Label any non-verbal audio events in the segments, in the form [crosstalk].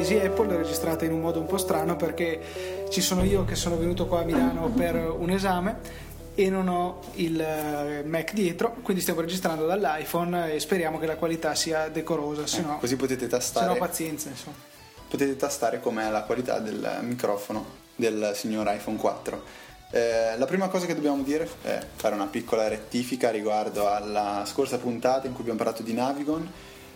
Easy Apple registrata in un modo un po' strano perché ci sono io che sono venuto qua a Milano [laughs] per un esame e non ho il eh, Mac dietro, quindi stiamo registrando dall'iPhone e speriamo che la qualità sia decorosa, se Eh, no, così potete se tastare, no pazienza insomma. potete tastare com'è la qualità del microfono del signor iPhone 4. Eh, la prima cosa che dobbiamo dire è fare una piccola rettifica riguardo alla scorsa puntata in cui abbiamo parlato di Navigon.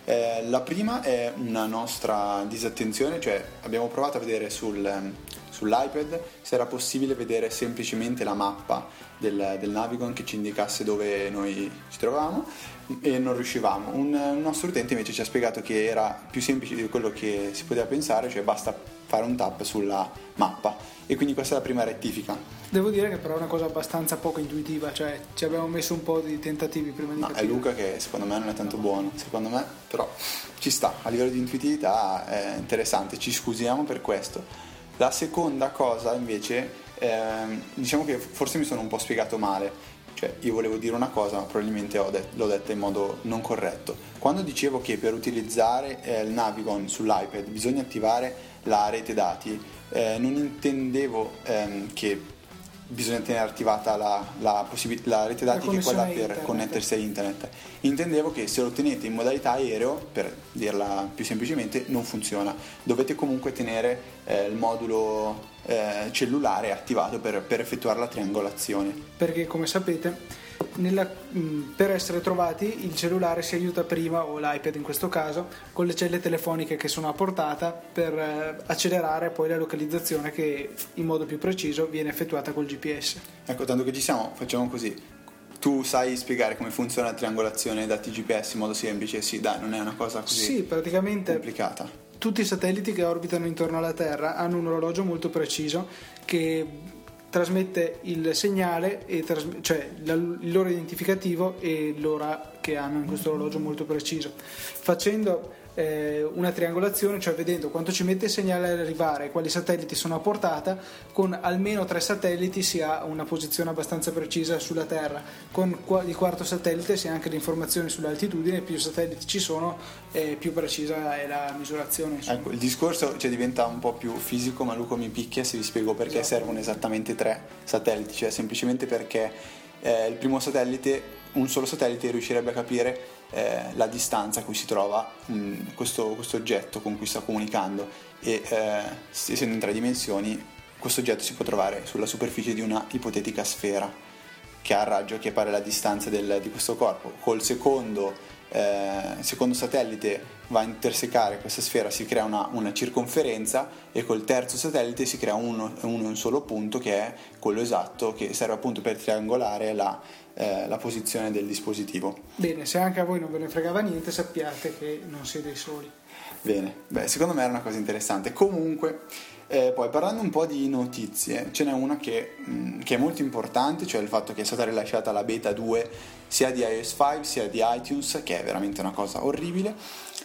Eh, la prima è una nostra disattenzione, cioè abbiamo provato a vedere sul, ehm, sull'iPad se era possibile vedere semplicemente la mappa del, del Navigon che ci indicasse dove noi ci trovavamo e non riuscivamo. Un, un nostro utente invece ci ha spiegato che era più semplice di quello che si poteva pensare, cioè basta fare un tap sulla mappa e quindi questa è la prima rettifica. Devo dire che però è una cosa abbastanza poco intuitiva, cioè ci abbiamo messo un po' di tentativi prima di No, è capire. Luca che secondo me non è tanto buono, secondo me però ci sta, a livello di intuitività è interessante, ci scusiamo per questo. La seconda cosa invece, ehm, diciamo che forse mi sono un po' spiegato male, cioè io volevo dire una cosa ma probabilmente det- l'ho detta in modo non corretto. Quando dicevo che per utilizzare eh, il Navigon sull'iPad bisogna attivare la rete dati, eh, non intendevo ehm, che bisogna tenere attivata la, la possibi- la rete dati che è quella per internet. connettersi a internet. Intendevo che se lo tenete in modalità aereo, per dirla più semplicemente, non funziona. Dovete comunque tenere eh, il modulo eh, cellulare attivato per, per effettuare la triangolazione. perché come sapete nella- mh, per essere trovati il cellulare si aiuta prima o l'iPad in questo caso con le celle telefoniche che sono a portata per eh, accelerare poi la localizzazione che in modo più preciso viene effettuata col GPS Ecco, tanto che ci siamo, facciamo così. Tu sai spiegare come funziona la triangolazione dati GPS in modo semplice? Sì, dai, non è una cosa così sì praticamente complicata. tutti i satelliti che orbitano intorno alla Terra hanno un orologio molto preciso che trasmette il segnale, e tras- cioè la- il loro identificativo e l'ora che hanno in questo orologio molto preciso. Facendo una triangolazione, cioè vedendo quanto ci mette il segnale ad arrivare, quali satelliti sono a portata, con almeno tre satelliti si ha una posizione abbastanza precisa sulla Terra. Con il quarto satellite si ha anche le informazioni sull'altitudine, più satelliti ci sono, eh, più precisa è la misurazione. Ecco, il discorso cioè, diventa un po' più fisico, ma Luca mi picchia se vi spiego perché Esatto. servono esattamente tre satelliti, cioè semplicemente perché eh, il primo satellite, un solo satellite riuscirebbe a capire eh, la distanza a cui si trova mh, questo, questo oggetto con cui sta comunicando e eh, essendo in tre dimensioni questo oggetto si può trovare sulla superficie di una ipotetica sfera che ha il raggio che pare la distanza del- di questo corpo. Col secondo, eh, secondo satellite va a intersecare questa sfera, si crea una, una circonferenza e col terzo satellite si crea uno, uno un solo punto che è quello esatto che serve appunto per triangolare la, eh, la posizione del dispositivo. Bene, se anche a voi non ve ne fregava niente, sappiate che non siete i soli. Bene, beh, secondo me era una cosa interessante. Comunque, eh, poi parlando un po' di notizie, ce n'è una che, mh, che è molto importante, cioè il fatto che è stata rilasciata la beta 2 sia di iOS 5 sia di iTunes, che è veramente una cosa orribile,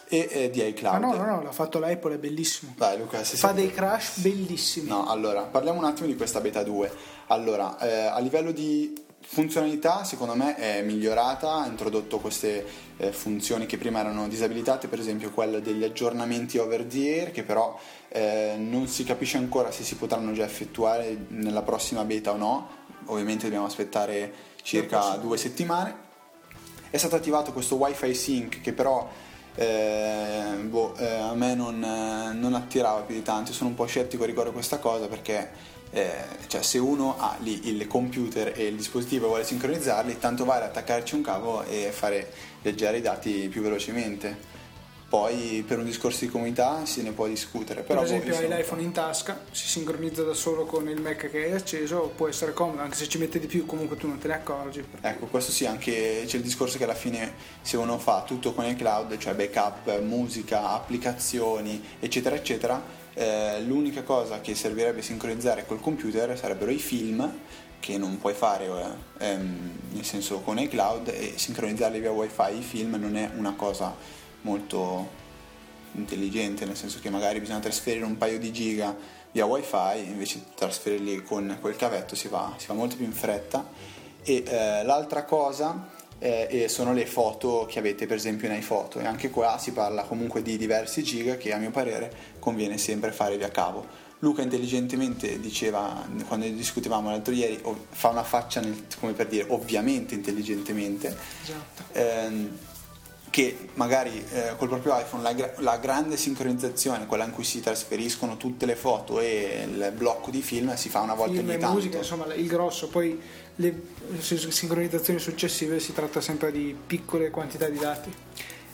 e eh, di iCloud. Ma no, no, no, l'ha fatto l'Apple, è bellissimo. Vai Luca, se Fa dei crash bellissimi. No, allora, parliamo un attimo di questa beta 2. Allora, eh, a livello di funzionalità, secondo me è migliorata, ha introdotto queste eh, funzioni che prima erano disabilitate, per esempio quella degli aggiornamenti over the air, che però eh, non si capisce ancora se si potranno già effettuare nella prossima beta o no. Ovviamente dobbiamo aspettare circa due settimane. È stato attivato questo Wi-Fi Sync che però eh, boh, eh, a me non, eh, non attirava più di tanto. Sono un po' scettico riguardo a questa cosa perché eh, cioè, se uno ha lì il computer e il dispositivo e vuole sincronizzarli, tanto vale attaccarci un cavo e fare leggere i dati più velocemente. Poi per un discorso di comunità se ne può discutere. Però, per boh, esempio io hai l'iPhone in tasca, si sincronizza da solo con il Mac che hai acceso, può essere comodo, anche se ci mette di più comunque tu non te ne accorgi. Ecco, questo sì, anche c'è il discorso che alla fine se uno fa tutto con il cloud, cioè backup, musica, applicazioni, eccetera, eccetera, eh, l'unica cosa che servirebbe sincronizzare col computer sarebbero i film che non puoi fare eh, ehm, nel senso con iCloud e sincronizzarli via wifi. I film non è una cosa molto intelligente nel senso che magari bisogna trasferire un paio di giga via wifi invece di trasferirli con quel cavetto si va, si va molto più in fretta. E eh, l'altra cosa eh, e sono le foto che avete per esempio in iPhoto e anche qua si parla comunque di diversi giga che a mio parere conviene sempre fare via cavo. Luca intelligentemente diceva quando discutevamo l'altro ieri fa una faccia nel, come per dire ovviamente intelligentemente Esatto. ehm, che magari eh, col proprio iPhone la, gra- la grande sincronizzazione, quella in cui si trasferiscono tutte le foto e il blocco di film si fa una volta Film ogni tanto. musica, insomma, il grosso, poi le sincronizzazioni successive si tratta sempre di piccole quantità di dati.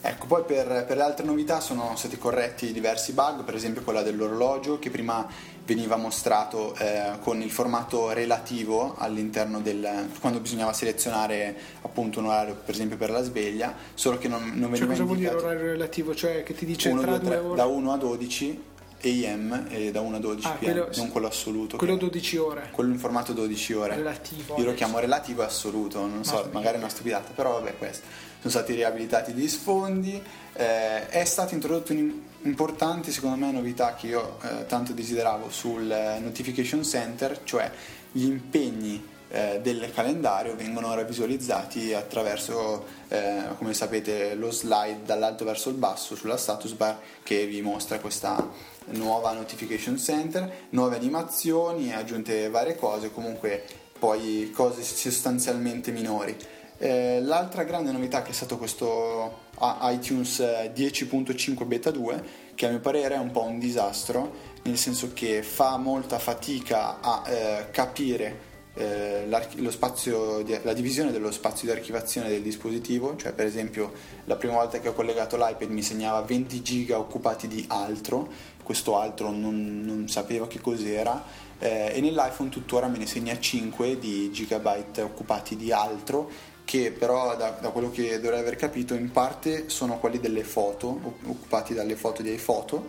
Ecco, poi per, per, le altre novità sono stati corretti diversi bug, per esempio quella dell'orologio che prima veniva mostrato eh, con il formato relativo all'interno del... quando bisognava selezionare appunto un orario per esempio per la sveglia, solo che non, non cioè, veniva cosa vuol dire indicato orario relativo? Cioè che ti dice 1, tra 2, due 3, ore? da 1 a 12 AM e da 1 a 12 Ah, PM, quello- non quello assoluto. Quello che- 12 ore. quello in formato 12 ore. Relativo, Io lo chiamo relativo e assoluto, non so, Mamma mia. magari è una stupidata, però vabbè questo. Sono stati riabilitati gli sfondi, eh, è stato introdotto un'importante, secondo me, novità che io eh, tanto desideravo sul eh, Notification Center, cioè gli impegni eh, del calendario vengono ora visualizzati attraverso, eh, come sapete, lo slide dall'alto verso il basso sulla status bar che vi mostra questa nuova notification center, nuove animazioni, aggiunte varie cose, comunque poi cose sostanzialmente minori. Eh, l'altra grande novità che è stato questo i- iTunes eh, 10.5 beta 2 che a mio parere è un po' un disastro nel senso che fa molta fatica a eh, capire eh, di- la divisione dello spazio di archivazione del dispositivo, cioè per esempio la prima volta che ho collegato l'iPad mi segnava 20 giga occupati di altro, questo altro non, non sapevo che cos'era eh, e nell'iPhone tuttora me ne segna 5 di gigabyte occupati di altro che però da, da quello che dovrei aver capito in parte sono quelli delle foto, occupati dalle foto di iPhoto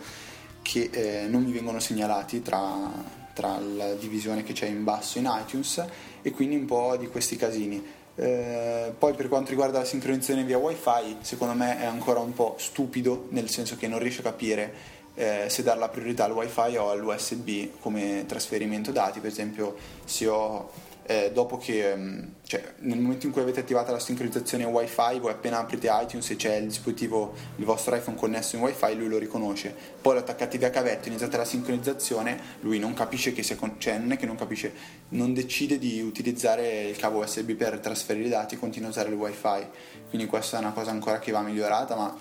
che eh, non mi vengono segnalati tra, tra la divisione che c'è in basso in iTunes e quindi un po' di questi casini. Eh, poi per quanto riguarda la sincronizzazione via wifi, secondo me è ancora un po' stupido, nel senso che non riesce a capire eh, se dare la priorità al wifi o all'USB come trasferimento dati, per esempio se ho eh, dopo che ehm, cioè, nel momento in cui avete attivata la sincronizzazione wifi voi appena aprite iTunes e c'è il dispositivo il vostro iPhone connesso in wifi lui lo riconosce poi lo attaccate via cavetto iniziate la sincronizzazione lui non capisce che sia con- cioè non è che non capisce non decide di utilizzare il cavo USB per trasferire i dati continua a usare il wifi quindi questa è una cosa ancora che va migliorata ma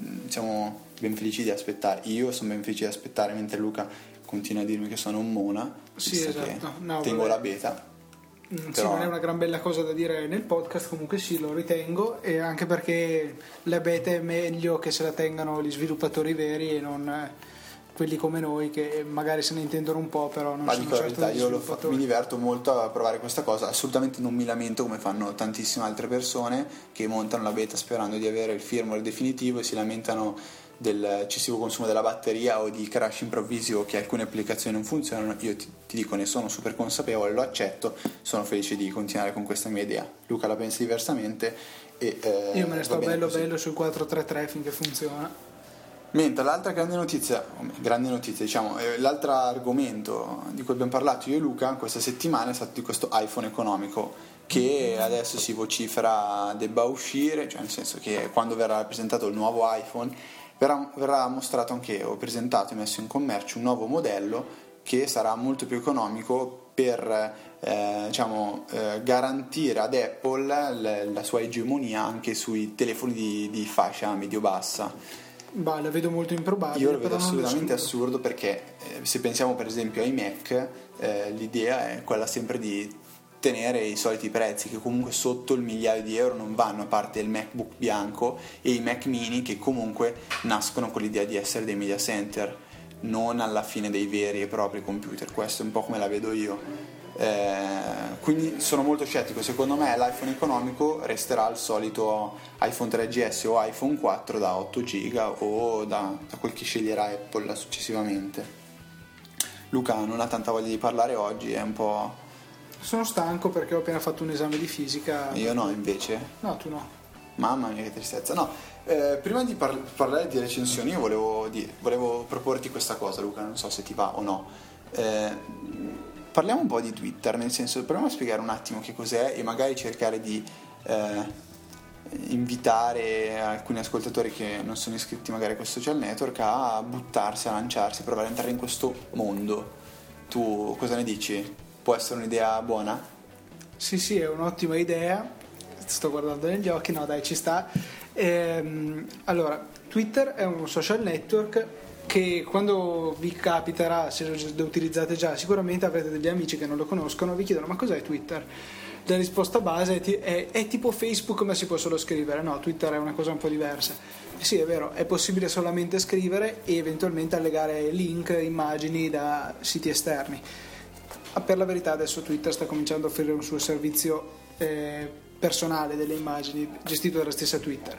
mm, siamo ben felici di aspettare io sono ben felice di aspettare mentre Luca continua a dirmi che sono un mona Sì, visto esatto. che No, tengo vabbè. la beta Mm, Sì, Però- non è una gran bella cosa da dire nel podcast, comunque sì, lo ritengo, e anche perché la beta è meglio che se la tengano gli sviluppatori veri e non eh, quelli come noi che magari se ne intendono un po', però non Ma sono certo verità, io fa- mi diverto molto a provare questa cosa, assolutamente non mi lamento come fanno tantissime altre persone che montano la beta sperando di avere il firmware definitivo e si lamentano dell'eccessivo consumo della batteria o di crash improvvisi o che alcune applicazioni non funzionano. Io ti, ti dico ne sono super consapevole, lo accetto, sono felice di continuare con questa mia idea. Luca la pensa diversamente e eh, Io me ne sto bello così. bello sul 433 finché funziona. Mentre l'altra grande notizia, grande notizia diciamo, eh, l'altro argomento di cui abbiamo parlato io e Luca questa settimana è stato di questo iPhone economico che adesso si vocifera debba uscire, cioè nel senso che quando verrà presentato il nuovo iPhone verrà, verrà mostrato anche o presentato e messo in commercio un nuovo modello che sarà molto più economico per eh, diciamo, eh, garantire ad Apple l- la sua egemonia anche sui telefoni di, di fascia medio-bassa. Bah, la vedo molto improbabile. Io lo vedo assolutamente assurdo perché eh, se pensiamo per esempio ai Mac, eh, l'idea è quella sempre di tenere i soliti prezzi che comunque sotto il migliaio di euro non vanno a parte il MacBook bianco e i Mac mini che comunque nascono con l'idea di essere dei media center non alla fine dei veri e propri computer. Questo è un po' come la vedo io. Eh, quindi sono molto scettico. Secondo me l'iPhone economico resterà il solito iPhone 3GS o iPhone 4 da 8 giga o da, da quel che sceglierà Apple successivamente. Luca non ha tanta voglia di parlare oggi è un po' Sono stanco perché ho appena fatto un esame di fisica. io no invece No, tu no. Mamma mia che tristezza. No, eh, prima di par- parlare di recensioni io volevo, di- volevo proporti questa cosa Luca, non so se ti va o no. Eh, parliamo un po' di Twitter, nel senso proviamo a spiegare un attimo che cos'è e magari cercare di eh, invitare alcuni ascoltatori che non sono iscritti magari a questo social network a buttarsi, a lanciarsi, a provare a entrare in questo mondo. Tu cosa ne dici? Può essere un'idea buona? Sì, sì, è un'ottima idea. Sto guardando negli occhi, no dai, ci sta. Ehm, allora, Twitter è un social network che quando vi capiterà, se lo utilizzate già, sicuramente avrete degli amici che non lo conoscono, vi chiedono ma cos'è Twitter? La risposta base è, è, è tipo Facebook ma si può solo scrivere, no, Twitter è una cosa un po' diversa. Sì, è vero, è possibile solamente scrivere e eventualmente allegare link, immagini da siti esterni. Ma per la verità adesso Twitter sta cominciando a offrire un suo servizio eh, personale delle immagini gestito dalla stessa Twitter.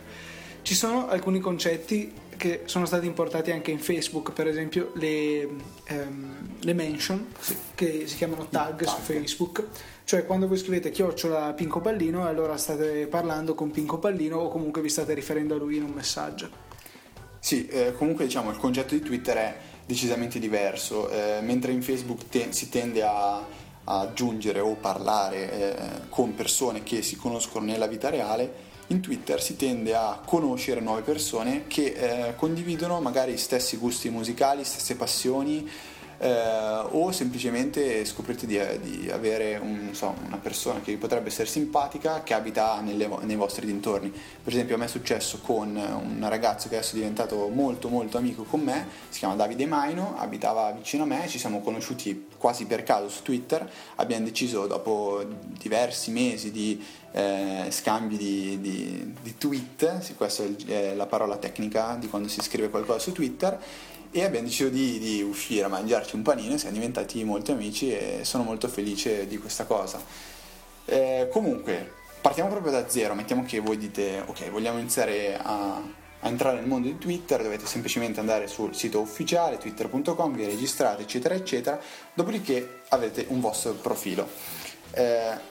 Ci sono alcuni concetti che sono stati importati anche in Facebook, per esempio le, ehm, le mention, sì. che si chiamano tag, tag, su Facebook, cioè quando voi scrivete chiocciola Pinco Pallino, allora state parlando con Pinco Pallino o comunque vi state riferendo a lui in un messaggio. Sì, eh, comunque diciamo il concetto di Twitter è decisamente diverso, eh, mentre in Facebook te- si tende a aggiungere o parlare eh, con persone che si conoscono nella vita reale, in Twitter si tende a conoscere nuove persone che eh, condividono magari gli stessi gusti musicali, stesse passioni eh, o semplicemente scoprite di, di avere un, so, una persona che vi potrebbe essere simpatica che abita nelle, nei vostri dintorni. Per esempio a me è successo con un ragazzo che adesso è diventato molto molto amico con me, si chiama Davide Maino, abitava vicino a me, ci siamo conosciuti quasi per caso su Twitter, abbiamo deciso dopo diversi mesi di eh, scambi di, di, di, tweet, questa è la parola tecnica di quando si scrive qualcosa su Twitter, e abbiamo deciso di, di, uscire a mangiarci un panino siamo diventati molti amici e sono molto felice di questa cosa. Eh, comunque, partiamo proprio da zero, mettiamo che voi dite ok, vogliamo iniziare a, a, entrare nel mondo di Twitter, dovete semplicemente andare sul sito ufficiale twitter.com, vi registrate eccetera eccetera, dopodiché avete un vostro profilo. Eh,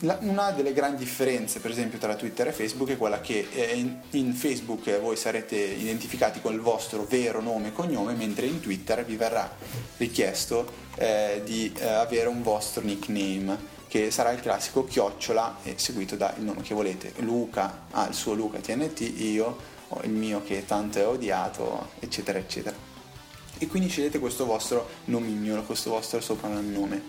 una delle grandi differenze, per esempio, tra Twitter e Facebook è quella che eh, in, Facebook voi sarete identificati con il vostro vero nome e cognome, mentre in Twitter vi verrà richiesto eh, di eh, avere un vostro nickname, che sarà il classico chiocciola seguito dal nome che volete. Luca ha ah, il suo Luca TNT, io ho il mio che tanto è odiato, eccetera, eccetera. E quindi scegliete questo vostro nomignolo, questo vostro soprannome.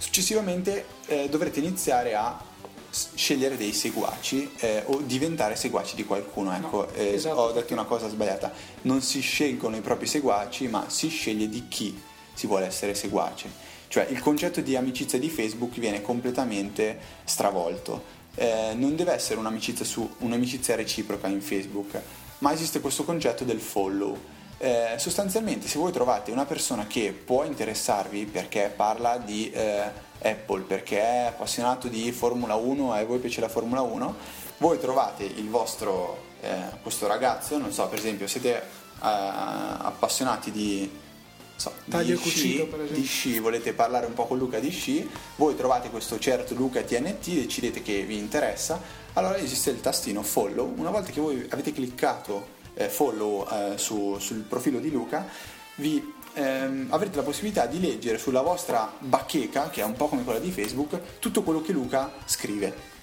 Successivamente eh, dovrete iniziare a scegliere dei seguaci eh, o diventare seguaci di qualcuno. Ecco, no, eh, esatto, ho detto una cosa sbagliata. Non si scelgono i propri seguaci, ma si sceglie di chi si vuole essere seguace. Cioè il concetto di amicizia di Facebook viene completamente stravolto. Eh, non deve essere un'amicizia, su, un'amicizia reciproca in Facebook, ma esiste questo concetto del follow eh, sostanzialmente se voi trovate una persona che può interessarvi perché parla di eh, Apple, perché è appassionato di Formula 1 e a voi piace la Formula 1, voi trovate il vostro, eh, questo ragazzo, non so, per esempio siete eh, appassionati di So, di, sci, di, sci, volete parlare un po' con Luca di sci, voi trovate questo certo Luca TNT, decidete che vi interessa, allora esiste il tastino follow, una volta che voi avete cliccato follow eh, su, sul profilo di Luca, vi ehm, avrete la possibilità di leggere sulla vostra bacheca, che è un po' come quella di Facebook, tutto quello che Luca scrive.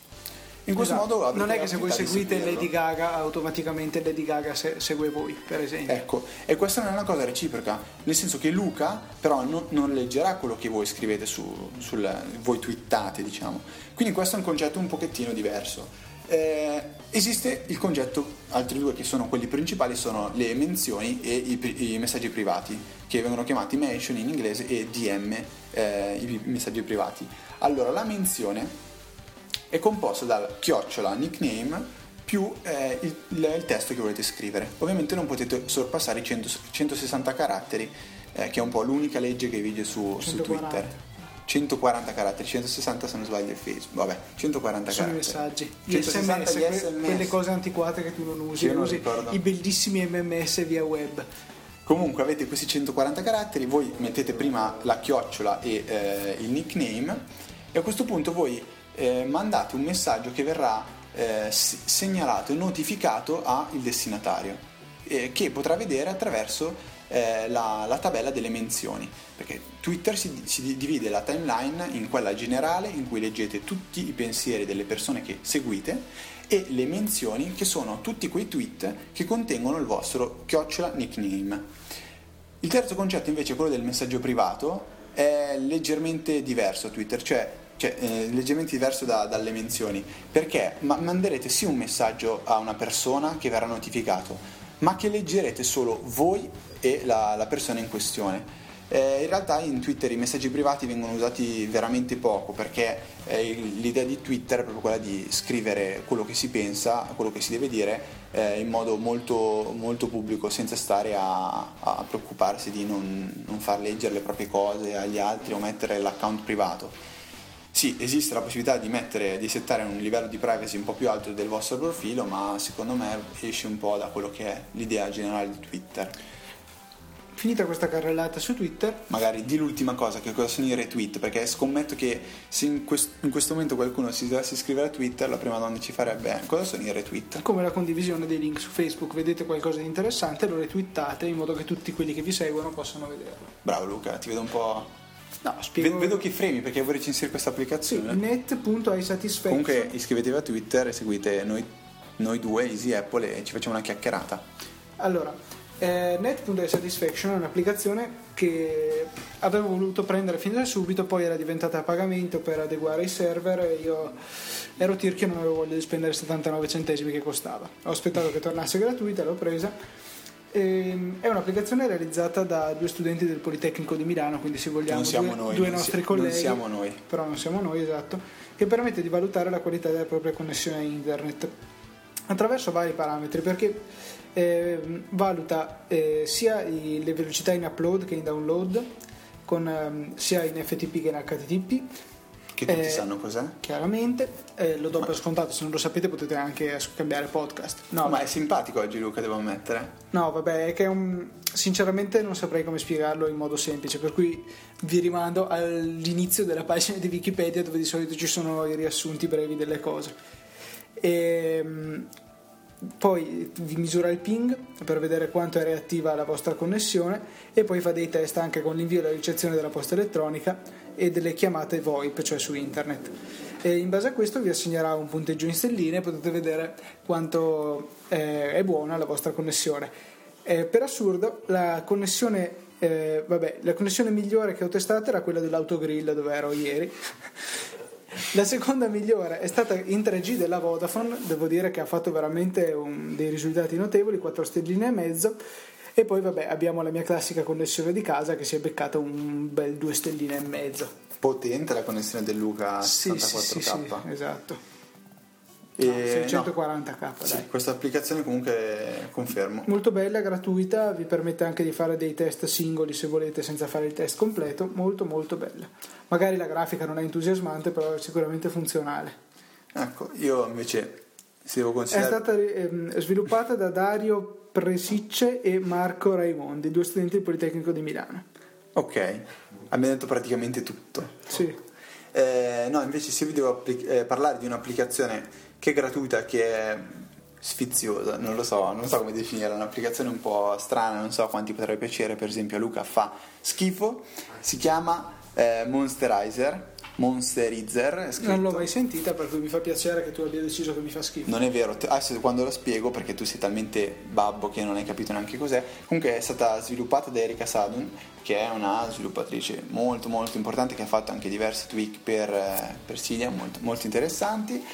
In questo esatto. modo non è che se voi seguite Lady Gaga automaticamente Lady Gaga se- segue voi, per esempio. Ecco, e questa non è una cosa reciproca, nel senso che Luca però non, non leggerà quello che voi scrivete su, sul voi twittate, diciamo. Quindi questo è un concetto un pochettino diverso. Eh, esiste il concetto, altri due che sono quelli principali, sono le menzioni e i, i messaggi privati, che vengono chiamati mention in inglese e DM, eh, i messaggi privati. Allora, la menzione è composta dal chiocciola nickname più eh, il, il, testo che volete scrivere. Ovviamente non potete sorpassare i 100, 160 caratteri, eh, che è un po' l'unica legge che vige su, su Twitter. 140 caratteri, 160 se non sbaglio è Facebook, vabbè, 140 Sono caratteri. Sono i messaggi, gli SMS, que- SMS, quelle cose antiquate che tu non usi, non usi. i bellissimi MMS via web. Comunque avete questi 140 caratteri, voi mettete prima la chiocciola e eh, il nickname e a questo punto voi eh, mandate un messaggio che verrà eh, segnalato e notificato al destinatario, eh, che potrà vedere attraverso eh, la, la, tabella delle menzioni, perché Twitter si, si, divide la timeline in quella generale in cui leggete tutti i pensieri delle persone che seguite e le menzioni che sono tutti quei tweet che contengono il vostro chiocciola nickname. Il terzo concetto invece, quello del messaggio privato, è leggermente diverso a Twitter, cioè, cioè eh, leggermente diverso da, dalle menzioni, perché? Ma- manderete sì un messaggio a una persona che verrà notificato, ma che leggerete solo voi e la, la persona in questione. Eh, in realtà in Twitter i messaggi privati vengono usati veramente poco perché eh, l'idea di Twitter è proprio quella di scrivere quello che si pensa, quello che si deve dire eh, in modo molto, molto, pubblico senza stare a, a preoccuparsi di non, non, far leggere le proprie cose agli altri o mettere l'account privato. Sì, esiste la possibilità di, mettere, di settare un livello di privacy un po' più alto del vostro profilo, ma secondo me esce un po' da quello che è l'idea generale di Twitter. Finita questa carrellata su Twitter. Magari di l'ultima cosa, che cosa sono i retweet, perché scommetto che se in, quest- in questo momento qualcuno si dovesse iscrivere a Twitter, la prima domanda ci farebbe cosa sono i retweet? Come la condivisione dei link su Facebook, vedete qualcosa di interessante, lo retweetate in modo che tutti quelli che vi seguono possano vederlo. Bravo Luca, ti vedo un po'... No, spiego... Vedo che fremi perché vorrei recensire questa applicazione. Sì, net.iSatisfaction. Comunque iscrivetevi a Twitter e seguite noi, noi due, Easy Apple, e ci facciamo una chiacchierata. Allora, eh, Net.satisfaction è un'applicazione che avevo voluto prendere fin da subito, poi era diventata a pagamento per adeguare i server e io ero tirchio e non avevo voglia di spendere 79 centesimi che costava. Ho aspettato che tornasse gratuita, l'ho presa. Ehm, è un'applicazione realizzata da due studenti del Politecnico di Milano, quindi se vogliamo due, noi, due nostri si, colleghi. Non siamo noi. Però non siamo noi, esatto, che permette di valutare la qualità della propria connessione a internet attraverso vari parametri perché eh, valuta eh, sia i, le velocità in upload che in download, con, ehm, sia in FTP che in HTTP. Che tutti eh, sanno cos'è? Chiaramente, eh, lo do ma... per scontato, se non lo sapete potete anche cambiare podcast. No, ma è simpatico oggi Luca, devo ammettere. No, vabbè, è che è un... sinceramente non saprei come spiegarlo in modo semplice, per cui vi rimando all'inizio della pagina di Wikipedia dove di solito ci sono i riassunti brevi delle cose. E, ehm, poi vi misura il ping per vedere quanto è reattiva la vostra connessione e poi fa dei test anche con l'invio e la ricezione della posta elettronica e delle chiamate VoIP, cioè su internet. E in base a questo vi assegnerà un punteggio in stelline e potete vedere quanto eh, è buona la vostra connessione. Eh, per assurdo, la connessione, eh, vabbè, la connessione migliore che ho testato era quella dell'autogrill dove ero ieri la seconda migliore è stata in 3G della Vodafone, devo dire che ha fatto veramente un, dei risultati notevoli, 4 stelline e mezzo. E poi vabbè abbiamo la mia classica connessione di casa che si è beccata un bel 2 stelline e mezzo. Potente la connessione del Luca 64K. Sì, sì, sì, esatto. E, 640k. No, sì, questa applicazione comunque confermo. Molto bella, gratuita, vi permette anche di fare dei test singoli se volete senza fare il test completo, molto molto bella. Magari la grafica non è entusiasmante, però è sicuramente funzionale. Ecco, io invece se devo considerare... È stata eh, sviluppata da Dario Presicce e Marco Raimondi, due studenti del Politecnico di Milano. Ok, abbiamo detto praticamente tutto. Sì. Eh, no, invece se vi devo applic- eh, parlare di un'applicazione che è gratuita, che è sfiziosa, non lo so, non so come definire, è un'applicazione un po' strana, non so quanti potrebbe piacere, per esempio a Luca fa schifo, si chiama eh, Monsterizer. Monsterizzer scritto. non l'ho mai sentita per cui mi fa piacere che tu abbia deciso che mi fa schifo non è vero adesso quando lo spiego perché tu sei talmente babbo che non hai capito neanche cos'è comunque è stata sviluppata da Erika Sadun che è una sviluppatrice molto molto importante che ha fatto anche diversi tweak per, eh, per Cilia molto, molto interessanti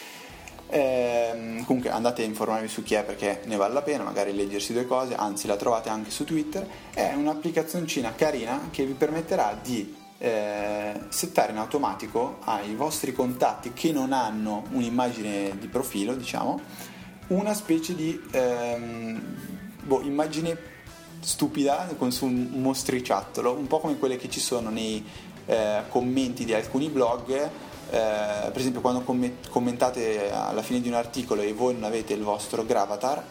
eh, comunque andate a informarvi su chi è perché ne vale la pena, magari leggersi due cose, anzi la trovate anche su Twitter. È un'applicazioncina carina che vi permetterà di eh, settare in automatico ai vostri contatti che non hanno un'immagine di profilo, diciamo, una specie di ehm, boh, immagine stupida con su un mostriciattolo, un po' come quelle che ci sono nei eh, commenti di alcuni blog eh, per esempio quando commentate alla fine di un articolo e voi non avete il vostro gravatar,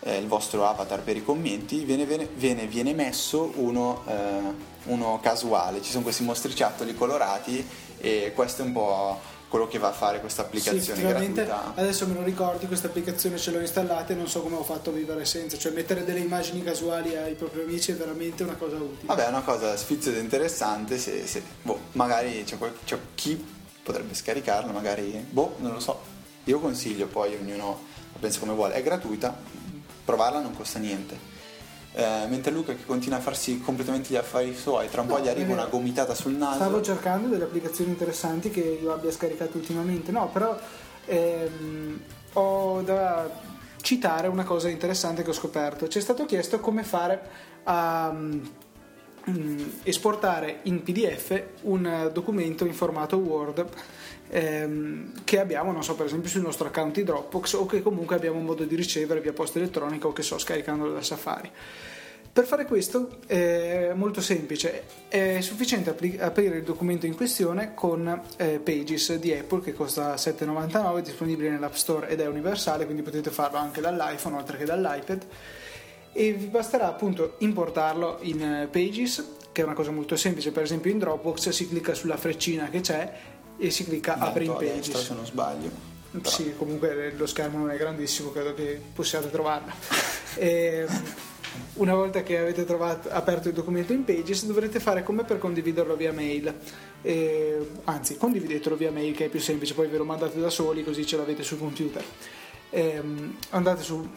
eh, il vostro avatar per i commenti, viene, viene, viene messo uno, eh, uno, casuale, ci sono questi mostriciattoli colorati e questo è un po' quello che va a fare questa applicazione sì, gratuita. Adesso me lo ricordi, questa applicazione ce l'ho installata e non so come ho fatto a vivere senza, cioè mettere delle immagini casuali ai propri amici è veramente una cosa utile. Vabbè, è una cosa sfiziosa e interessante, se, se boh, magari c'è, c'è chi potrebbe scaricarla, magari, boh, non lo so. Io consiglio, poi ognuno la pensa come vuole, è gratuita, provarla non costa niente. Eh, mentre Luca che continua a farsi completamente gli affari suoi, tra un No, po' gli arriva eh, una gomitata sul naso. Stavo cercando delle applicazioni interessanti che io abbia scaricato ultimamente, no, però ehm, ho da citare una cosa interessante che ho scoperto. Ci è stato chiesto come fare a mm, esportare in PDF un documento in formato Word ehm, che abbiamo, non so, per esempio sul nostro account di Dropbox o che comunque abbiamo modo di ricevere via posta elettronica o che so, scaricandolo da Safari. Per fare questo è molto semplice, è sufficiente aprire il documento in questione con eh, Pages di Apple che costa 7,99, è disponibile nell'App Store ed è universale, quindi potete farlo anche dall'iPhone oltre che dall'iPad e vi basterà appunto importarlo in eh, Pages, che è una cosa molto semplice, per esempio in Dropbox si clicca sulla freccina che c'è e si clicca In alto apri in a destra, Pages. se non sbaglio. Però- Sì, comunque lo schermo non è grandissimo, credo che possiate trovarlo. [laughs] E, una volta che avete trovato, aperto il documento in Pages, dovrete fare come per condividerlo via mail. E, anzi, condividetelo via mail che è più semplice, poi ve lo mandate da soli così ce l'avete sul computer. Ehm, andate su-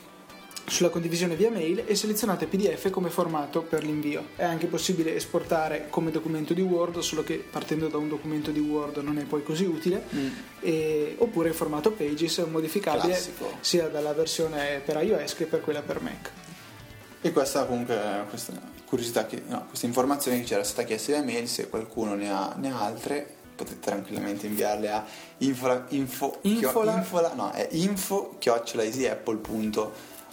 sulla condivisione via mail e selezionate PDF come formato per l'invio. È anche possibile esportare come documento di Word, solo che partendo da un documento di Word non è poi così utile, e- oppure in formato Pages modificabile Classico. sia dalla versione per iOS che per quella per Mac. E questa comunque è questa curiosità, che, no, questa informazione che ci era stata chiesta via mail, se qualcuno ne ha, ne ha altre potete tranquillamente inviarle a info, info, Infola- chio- infola- no, è info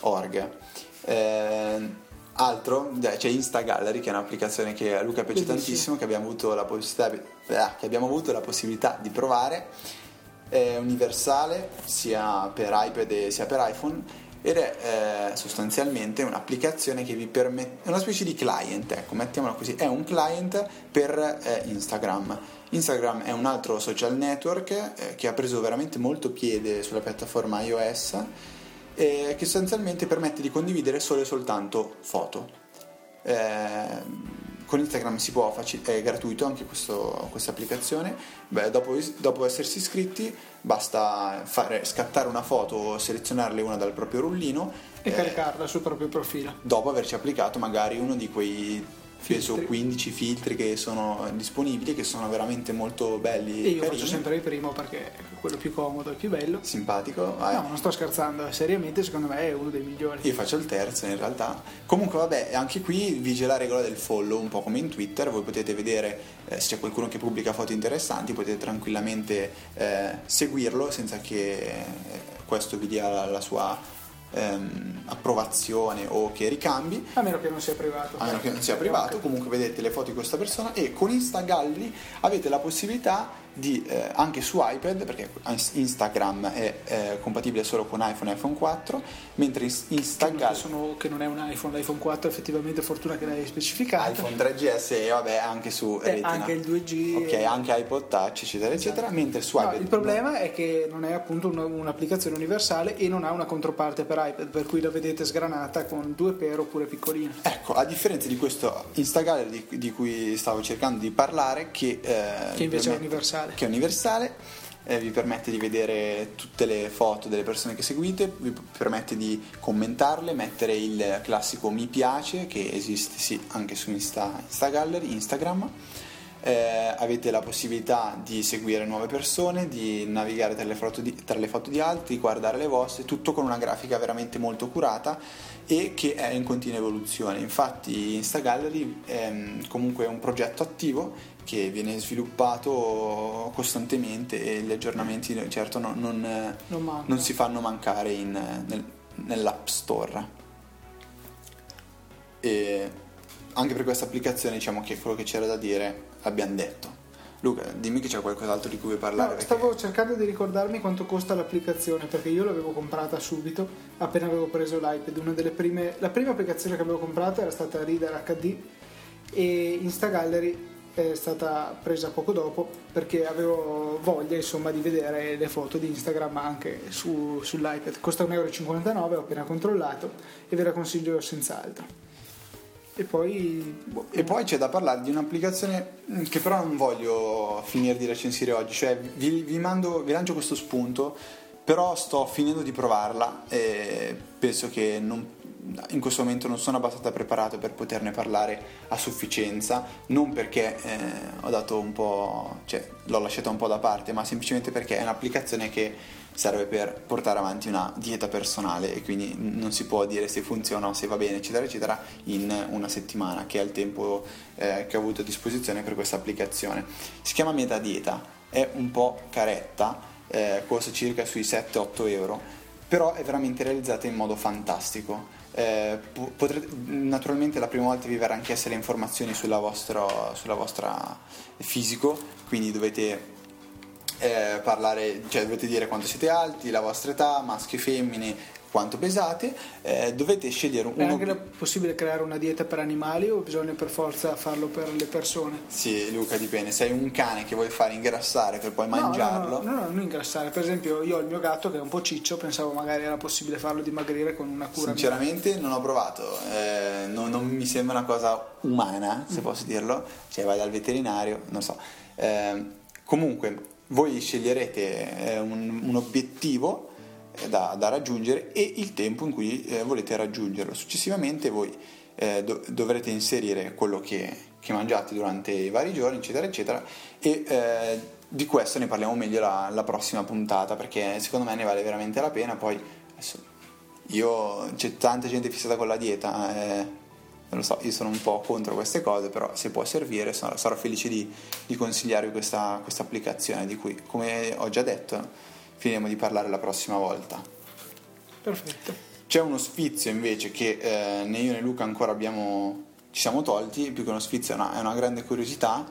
chiocciolaeasyapple.org eh, altro, c'è Insta Gallery che è un'applicazione che a Luca piace tantissimo che abbiamo avuto la possibilità, eh, che abbiamo avuto la possibilità di provare. È universale sia per iPad e sia per iPhone ed è eh, sostanzialmente un'applicazione che vi permette, è una specie di client, ecco, mettiamola così, è un client per eh, Instagram. Instagram è un altro social network eh, che ha preso veramente molto piede sulla piattaforma iOS e che sostanzialmente permette di condividere solo e soltanto foto. Eh, con Instagram si può è gratuito anche questo- questa applicazione. Beh, dopo, dopo essersi iscritti basta fare, scattare una foto, selezionarle una dal proprio rullino E eh, caricarla sul proprio profilo. dopo averci applicato magari uno di quei penso Filtri. 15 filtri che sono disponibili che sono veramente molto belli E io carini. faccio sempre il primo perché è quello più comodo e più bello. simpatico vai. No, non sto scherzando, seriamente secondo me è uno dei migliori. Io faccio il terzo in realtà. Comunque vabbè, anche qui vige la regola del follow, un po' come in Twitter, voi potete vedere eh, se c'è qualcuno che pubblica foto interessanti, potete tranquillamente eh, seguirlo senza che eh, questo vi dia la, la sua ehm, approvazione o che ricambi. A meno che non sia privato. A meno che non sia privato, comunque vedete le foto di questa persona e con Insta Gallery avete la possibilità di, eh, anche su iPad, perché Instagram è eh, compatibile solo con iPhone e iPhone 4, mentre Ins- Insta Che sono- che non è un iPhone, l'iPhone 4 effettivamente fortuna che l'hai specificato. iPhone 3GS e vabbè anche su E Retina. anche il 2G. Ok, anche iPod Touch eccetera eccetera, mentre su No, iPad il problema è che non è appunto un- un'applicazione universale e non ha una controparte per iPad, per cui la vedete sgranata con due per oppure piccolina. Ecco, a differenza di questo Insta Gallery di, di cui stavo cercando di parlare, che, eh, Che invece è permette- universale. che è universale, eh, vi permette di vedere tutte le foto delle persone che seguite, vi permette di commentarle, mettere il classico mi piace che esiste sì anche su Insta, Insta Gallery, Instagram. Eh, avete la possibilità di seguire nuove persone, di navigare tra le, foto di, tra le foto di altri, guardare le vostre, tutto con una grafica veramente molto curata e che è in continua evoluzione. Infatti Insta Gallery è comunque un progetto attivo che viene sviluppato costantemente e gli aggiornamenti certo no- non, Non manca. non si fanno mancare in, nel- nell'App Store. E anche per questa applicazione diciamo che quello che c'era da dire l'abbiamo detto. Luca, dimmi che c'è qualcos'altro di cui vuoi parlare. No, perché- stavo cercando di ricordarmi quanto costa l'applicazione perché io l'avevo comprata subito appena avevo preso l'iPad. Una delle prime, la prima applicazione che avevo comprato era stata Reader HD e Insta Gallery è stata presa poco dopo perché avevo voglia insomma di vedere le foto di Instagram anche su, sull'iPad. Costa 1,59 euro, ho appena controllato e ve la consiglio senz'altro. E poi, boh. e poi c'è da parlare di un'applicazione che però non voglio finire di recensire oggi, cioè vi, vi, mando, vi lancio questo spunto, però sto finendo di provarla e penso che non in questo momento non sono abbastanza preparato per poterne parlare a sufficienza, non perché eh, ho dato un po', cioè l'ho lasciata un po' da parte, ma semplicemente perché è un'applicazione che serve per portare avanti una dieta personale e quindi non si può dire se funziona o se va bene, eccetera, eccetera, in una settimana, che è il tempo eh, che ho avuto a disposizione per questa applicazione. Si chiama Metadieta, è un po' caretta, eh, costa circa sui 7-8 euro, però è veramente realizzata in modo fantastico eh, potrete, naturalmente la prima volta vi verrà anche le informazioni sulla vostra, sulla vostra fisico, quindi dovete eh, parlare, cioè dovete dire quanto siete alti, la vostra età, maschi e femmine, quanto pesate, eh, dovete scegliere un... È anche possibile creare una dieta per animali o bisogna per forza farlo per le persone? Sì, Luca, dipende. Sei un cane che vuoi fare ingrassare per poi no, mangiarlo... No, no, no, non ingrassare. Per esempio, io ho il mio gatto che è un po' ciccio, pensavo magari era possibile farlo dimagrire con una cura. Sinceramente mia. non ho provato, eh, non, non, mi sembra una cosa umana, se mm. posso dirlo. Cioè vai dal veterinario, non so. Eh, comunque, voi sceglierete eh, un, un obiettivo da, da, raggiungere e il tempo in cui eh, volete raggiungerlo. Successivamente voi eh, do, dovrete inserire quello che, che, mangiate durante i vari giorni, eccetera, eccetera, e eh, di questo ne parliamo meglio la, la, prossima puntata perché secondo me ne vale veramente la pena. Poi adesso, io c'è tanta gente fissata con la dieta. Eh, non lo so, io sono un po' contro queste cose, però se può servire sarò, sarò felice di, di consigliarvi questa, questa applicazione di cui, come ho già detto, finiremo di parlare la prossima volta. Perfetto. C'è uno sfizio invece che eh, né io né Luca ancora abbiamo, ci siamo tolti, più che uno sfizio è una, è una grande curiosità.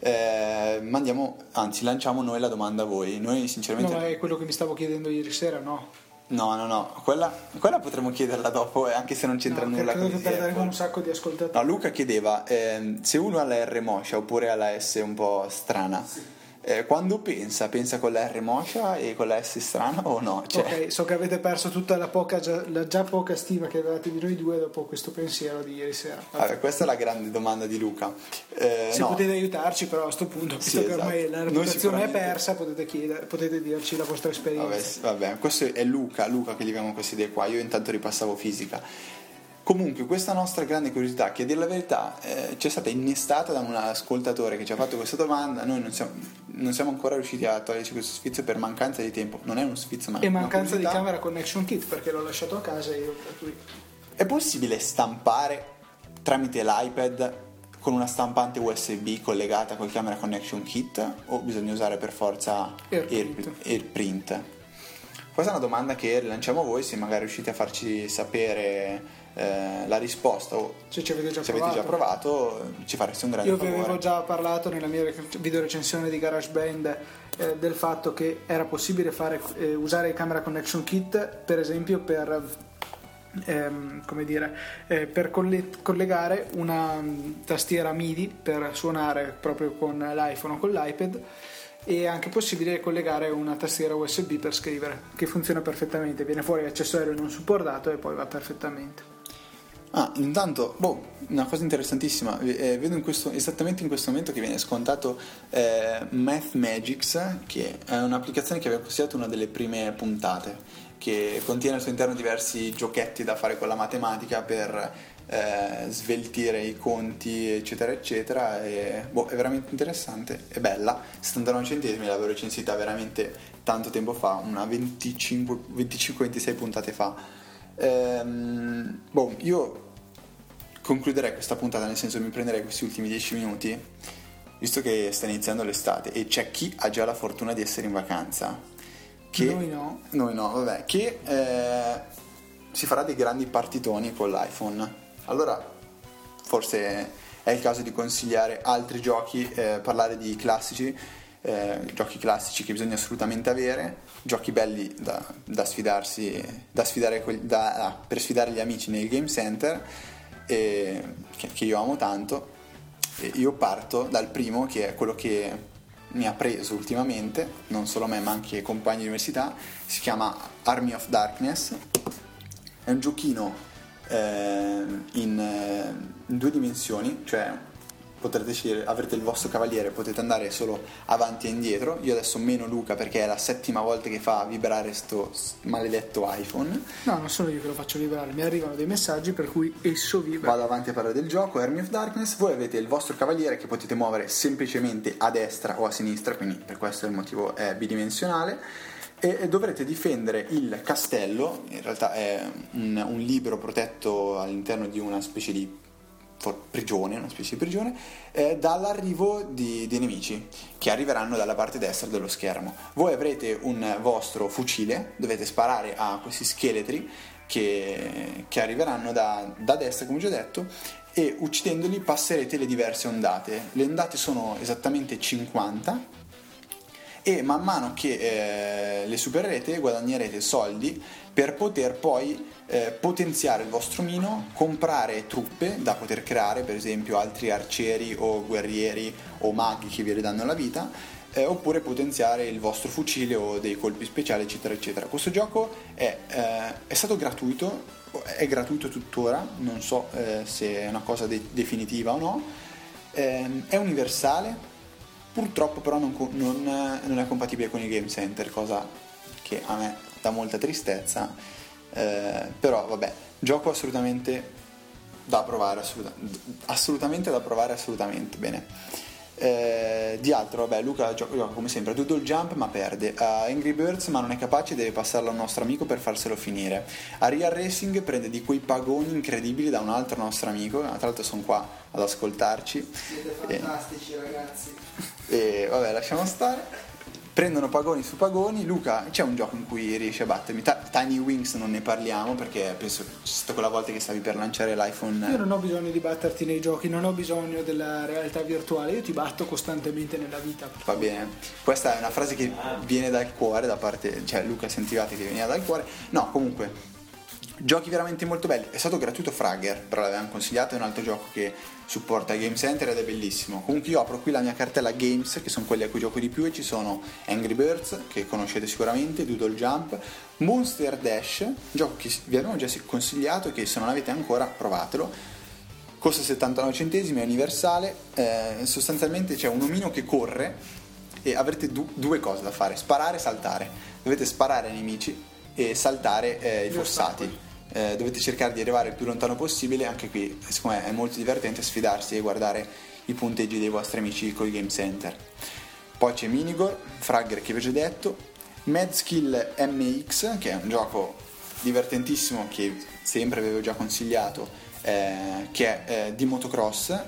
Eh, mandiamo, anzi lanciamo noi la domanda a voi. Noi sinceramente... No, è quello che mi stavo chiedendo ieri sera, no? No, no, no, quella, quella potremmo chiederla dopo, eh, anche se non c'entra no, nulla con perderemo un sacco di ascoltatori. No, Luca chiedeva eh, se uno ha la R moscia oppure ha la S un po' strana. Sì eh, quando pensa, pensa con la R moscia e con la S strana o no? Cioè... Ok, so che avete perso tutta la, poca, la già poca stima che avevate di noi due dopo questo pensiero di ieri sera. Vabbè, questa è la grande domanda di Luca. Eh, Se no. potete aiutarci però a questo punto, visto sì, che esatto. ormai la reputazione è persa, potete, chiedere, potete dirci la vostra esperienza. Vabbè, vabbè, questo è Luca, Luca che gli vengono queste idee qua, io intanto ripassavo fisica. Comunque, questa nostra grande curiosità, che a dire la verità eh, ci è stata innestata da un ascoltatore che ci ha fatto questa domanda, noi non siamo, non siamo ancora riusciti a toglierci questo sfizio per mancanza di tempo. Non è uno sfizio, ma E mancanza di camera connection kit perché l'ho lasciato a casa io. Per cui... È possibile stampare tramite l'iPad con una stampante USB collegata col camera connection kit o bisogna usare per forza AirPrint? AirPrint? Questa è una domanda che rilanciamo a voi se magari riuscite a farci sapere eh, la risposta o se ci avete già, se provato. avete già provato ci fareste un grande io favore. vi avevo già parlato nella mia video recensione di GarageBand eh, del fatto che era possibile fare, eh, usare il camera connection kit per esempio per ehm, come dire, eh, per coll- collegare una um, tastiera MIDI per suonare proprio con l'iPhone o con l'iPad e è anche possibile collegare una tastiera USB per scrivere che funziona perfettamente viene fuori accessorio non supportato e poi va perfettamente Ah, intanto, boh, una cosa interessantissima, eh, vedo in questo, esattamente in questo momento che viene scontato eh, Math Magics, che è un'applicazione che abbiamo considerato una delle prime puntate, che contiene al suo interno diversi giochetti da fare con la matematica per eh, sveltire i conti, eccetera, eccetera. E, boh, è veramente interessante, è bella. 79 centesimi l'avevo recensita veramente tanto tempo fa, una 25-26 puntate fa Ehm, boh, io concluderei questa puntata, nel senso mi prenderei questi ultimi 10 minuti, visto che sta iniziando l'estate e c'è chi ha già la fortuna di essere in vacanza. Che, noi no. Noi no, vabbè, che eh, si farà dei grandi partitoni con l'iPhone. Allora, forse è il caso di consigliare altri giochi, eh, parlare di classici eh, giochi classici che bisogna assolutamente avere, giochi belli da, da sfidarsi, da sfidare, da, per sfidare gli amici nel game center, e, che, io amo tanto. E io parto dal primo, che è quello che mi ha preso ultimamente, non solo me ma anche i compagni di università, si chiama Army of Darkness. È un giochino eh, in, in due dimensioni, cioè potrete scegliere, avrete il vostro cavaliere, potete andare solo avanti e indietro. Io adesso meno Luca perché è la settima volta che fa vibrare sto maledetto iPhone. No, non sono io che lo faccio vibrare, mi arrivano dei messaggi per cui esso vibra. Vado avanti a parlare del gioco, Army of Darkness. Voi avete il vostro cavaliere che potete muovere semplicemente a destra o a sinistra, quindi per questo il motivo è bidimensionale. E dovrete difendere il castello, in realtà è un, un libro protetto all'interno di una specie di prigione, una specie di prigione, eh, dall'arrivo di, di, nemici che arriveranno dalla parte destra dello schermo. Voi avrete un vostro fucile, dovete sparare a questi scheletri che, che arriveranno da, da destra, come già detto, e uccidendoli passerete le diverse ondate. Le ondate sono esattamente 50 e man mano che eh, le supererete guadagnerete soldi per poter poi eh, potenziare il vostro mino, comprare truppe da poter creare, per esempio altri arcieri o guerrieri o maghi che vi ridanno la vita, eh, oppure potenziare il vostro fucile o dei colpi speciali, eccetera, eccetera. Questo gioco è, eh, è stato gratuito, è gratuito tuttora, non so eh, se è una cosa de- definitiva o no, ehm, è universale, purtroppo però non, non, non è compatibile con i game center, cosa che a me dà molta tristezza, eh, però vabbè, gioco assolutamente da provare, assoluta, assolutamente da provare, assolutamente bene. Eh, di altro, vabbè, Luca gioca, gioca come sempre a Doodle Jump ma perde. A Angry Birds ma non è capace, deve passarlo a un nostro amico per farselo finire. A Real Racing prende di quei pagoni incredibili da un altro nostro amico, tra l'altro sono qua ad ascoltarci. Siete fantastici e, ragazzi. E vabbè, lasciamo stare prendono pagoni su pagoni. Luca, c'è un gioco in cui riesci a battermi. Tiny Wings non ne parliamo perché penso c'è stata quella volta che stavi per lanciare l'iPhone. Io non ho bisogno di batterti nei giochi, non ho bisogno della realtà virtuale, io ti batto costantemente nella vita. Va bene, questa è una frase che viene dal cuore, da parte, cioè Luca sentivate che veniva dal cuore. No, comunque, Giochi veramente molto belli. È stato gratuito Fragger, però l'avevamo consigliato, è un altro gioco che supporta Game Center ed è bellissimo. Comunque io apro qui la mia cartella Games, che sono quelli a cui gioco di più, e ci sono Angry Birds, che conoscete sicuramente, Doodle Jump, Monster Dash, gioco che vi abbiamo già consigliato e che se non avete ancora provatelo. Costa 79 centesimi, è universale, eh, sostanzialmente c'è un omino che corre e avrete du- due cose da fare, sparare e saltare. Dovete sparare ai nemici e saltare eh, i fossati eh, dovete cercare di arrivare il più lontano possibile, anche qui secondo me è molto divertente sfidarsi e guardare i punteggi dei vostri amici con i game center. Poi c'è Minigor, Fragger che vi ho già detto, Mad Skill MX che è un gioco divertentissimo che sempre avevo già consigliato, eh, che è eh, di motocross,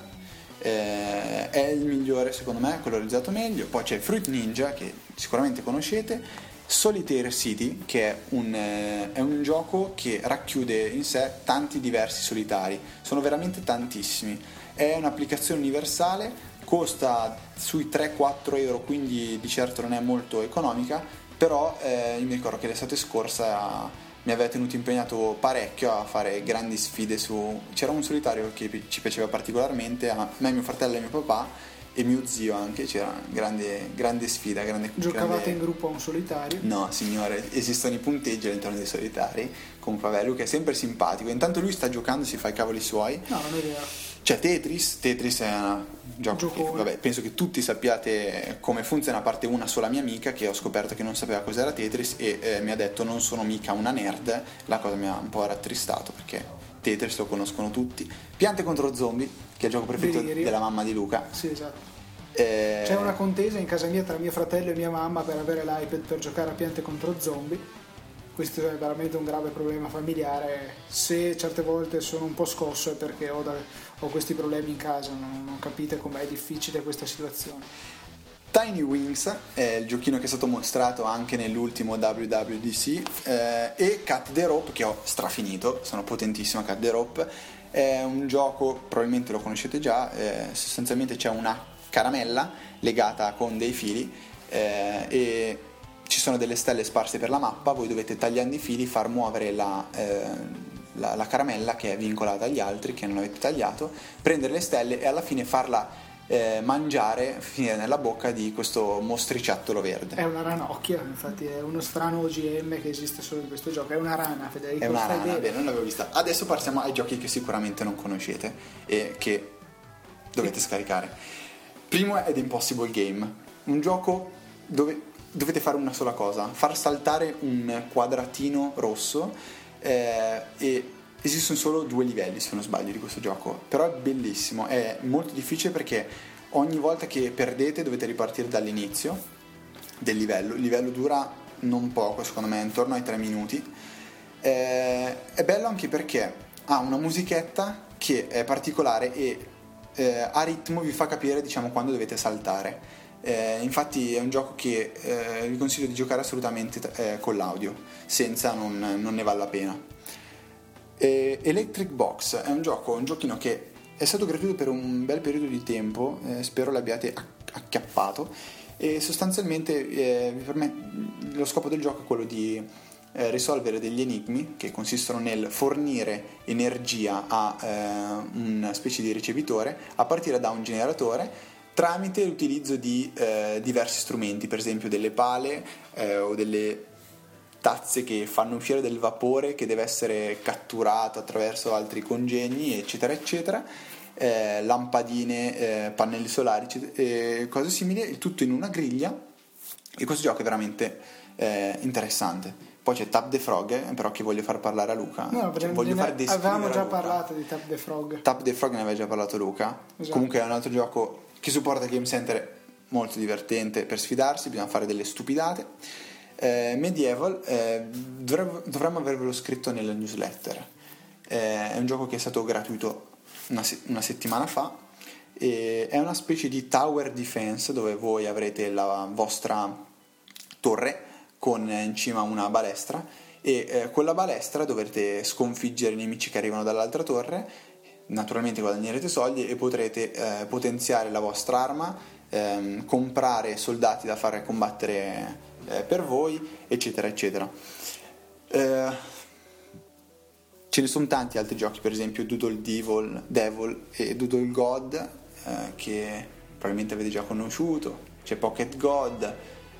eh, è il migliore secondo me, quello realizzato meglio. Poi c'è Fruit Ninja che sicuramente conoscete Solitaire City, che è un, eh, è un, gioco che racchiude in sé tanti diversi solitari, sono veramente tantissimi. È un'applicazione universale, costa sui 3-4 euro, quindi di certo non è molto economica, però eh, io mi ricordo che l'estate scorsa mi aveva tenuto impegnato parecchio a fare grandi sfide su... C'era un solitario che ci piaceva particolarmente, a me, mio fratello e mio papà, e mio zio anche, c'era grande, grande sfida. Grande, Giocavate grande... in gruppo a un solitario? No, signore, esistono i punteggi all'interno dei solitari. Vabbè, lui che è sempre simpatico. Intanto lui sta giocando, si fa i cavoli suoi. No, non è vero. C'è Tetris, Tetris è un gioco che, vabbè, penso che tutti sappiate come funziona, a parte una sola mia amica che ho scoperto che non sapeva cos'era Tetris e eh, mi ha detto non sono mica una nerd, la cosa mi ha un po' rattristato perché Tetris lo conoscono tutti. Piante contro zombie, che è il gioco preferito Delirio. della mamma di Luca. Sì, esatto. Eh... C'è una contesa in casa mia tra mio fratello e mia mamma per avere l'iPad per giocare a piante contro zombie. Questo è veramente un grave problema familiare. Se certe volte sono un po' scosso è perché ho, da, ho questi problemi in casa, non, non capite com'è difficile questa situazione. Tiny Wings è il giochino che è stato mostrato anche nell'ultimo WWDC eh, e Cut the Rope che ho strafinito, sono potentissimo Cut the Rope, è un gioco, probabilmente lo conoscete già, eh, sostanzialmente c'è una caramella legata con dei fili eh, e ci sono delle stelle sparse per la mappa, voi dovete tagliando i fili far muovere la, eh, la, la caramella che è vincolata agli altri, che non avete tagliato, prendere le stelle e alla fine farla eh, mangiare, finire nella bocca di questo mostriciattolo verde. È una ranocchia, infatti è uno strano OGM che esiste solo in questo gioco. È una rana, Federico. È una rana, bene. bene, non l'avevo vista. Adesso passiamo ai giochi che sicuramente non conoscete e che dovete scaricare. Primo è The Impossible Game, un gioco dove dovete fare una sola cosa, far saltare un quadratino rosso eh, e esistono solo due livelli se non sbaglio di questo gioco, però è bellissimo, è molto difficile perché ogni volta che perdete dovete ripartire dall'inizio del livello, il livello dura non poco secondo me, intorno ai 3 minuti, eh, è bello anche perché ha una musichetta che è particolare e eh, a ritmo vi fa capire diciamo quando dovete saltare. Eh, infatti è un gioco che eh, vi consiglio di giocare assolutamente eh, con l'audio, senza non, non ne vale la pena. E Electric Box è un gioco, un giochino che è stato gratuito per un bel periodo di tempo, eh, spero l'abbiate acchiappato e sostanzialmente eh, permette, lo scopo del gioco è quello di eh, risolvere degli enigmi che consistono nel fornire energia a eh, una specie di ricevitore a partire da un generatore tramite l'utilizzo di eh, diversi strumenti, per esempio delle pale eh, o delle tazze che fanno uscire del vapore che deve essere catturato attraverso altri congegni, eccetera, eccetera, eh, lampadine, eh, pannelli solari, eccetera, cose simili, il tutto in una griglia. E questo gioco è veramente eh, interessante. Poi c'è Tap the Frog, eh, però che voglio far parlare a Luca. No, cioè, voglio far avevamo già parlato di Tap the Frog. Tap the Frog ne aveva già parlato Luca. Esatto. Comunque è un altro gioco che supporta Game Center molto divertente per sfidarsi, bisogna fare delle stupidate. Eh, Medieval eh, dovremmo, dovremmo avervelo scritto nella newsletter. Eh, è un gioco che è stato gratuito una, se- una settimana fa. È una specie di tower defense dove voi avrete la vostra torre con in cima una balestra e eh, con la balestra dovrete sconfiggere i nemici che arrivano dall'altra torre naturalmente guadagnerete soldi e potrete eh, potenziare la vostra arma ehm, comprare soldati da fare combattere eh, per voi eccetera eccetera. Eh, ce ne sono tanti altri giochi per esempio Doodle Devil, Devil e Doodle God eh, che probabilmente avete già conosciuto. C'è Pocket God.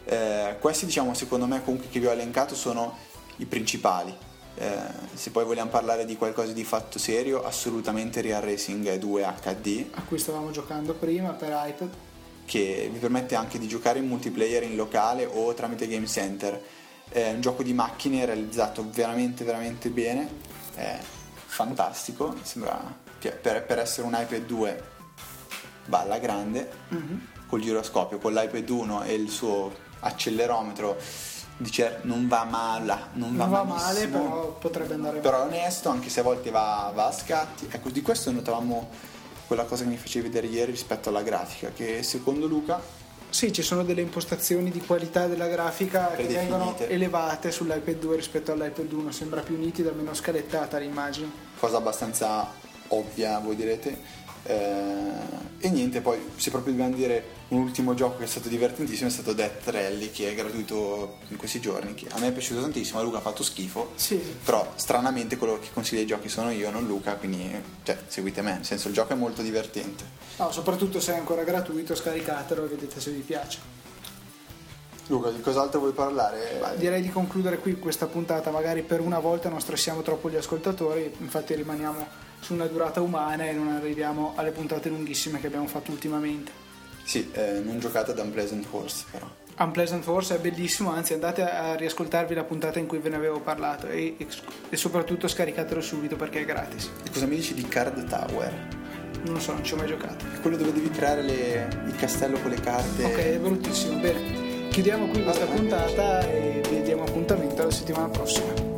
Eh, questi diciamo secondo me comunque che vi ho elencato sono i principali. Eh, se poi vogliamo parlare di qualcosa di fatto serio assolutamente Real Racing 2 HD A cui stavamo giocando prima per iPad. Che vi permette anche di giocare in multiplayer in locale o tramite Game Center. È un gioco di macchine realizzato veramente veramente bene. È fantastico sembra che per, per essere un iPad 2 va alla grande. Mhm. col giroscopio con l'iPad 1 e il suo accelerometro dice non va male non va, Non va male, però potrebbe andare però è onesto anche se a volte va, va a scatti. Ecco di questo notavamo quella cosa che mi facevi vedere ieri rispetto alla grafica che secondo Luca Sì, ci sono delle impostazioni di qualità della grafica che vengono elevate sull'iPad 2 rispetto all'iPad 1, sembra più nitida, meno scalettata l'immagine. cosa abbastanza ovvia voi direte Eh, e niente poi se proprio dobbiamo dire un ultimo gioco che è stato divertentissimo è stato Death Rally che è gratuito in questi giorni che a me è piaciuto tantissimo a Luca ha fatto schifo Sì, però stranamente quello che consiglia i giochi sono io non Luca quindi cioè, seguite me nel senso il gioco è molto divertente no, soprattutto se è ancora gratuito, scaricatelo e vedete se vi piace. Luca di cos'altro vuoi parlare? Direi di concludere qui questa puntata, magari per una volta non stressiamo troppo gli ascoltatori, infatti rimaniamo su una durata umana e non arriviamo alle puntate lunghissime che abbiamo fatto ultimamente. Sì, eh, non giocate ad Unpleasant Horse però. Unpleasant Force è bellissimo, anzi andate a riascoltarvi la puntata in cui ve ne avevo parlato e, e- soprattutto scaricatelo subito perché è gratis. E cosa mi dici di Card Tower? Non so, non ci ho mai giocato. È quello dove devi creare le- il castello con le carte. Ok, è bruttissimo. Bene, chiudiamo qui questa puntata e vi diamo appuntamento la settimana prossima.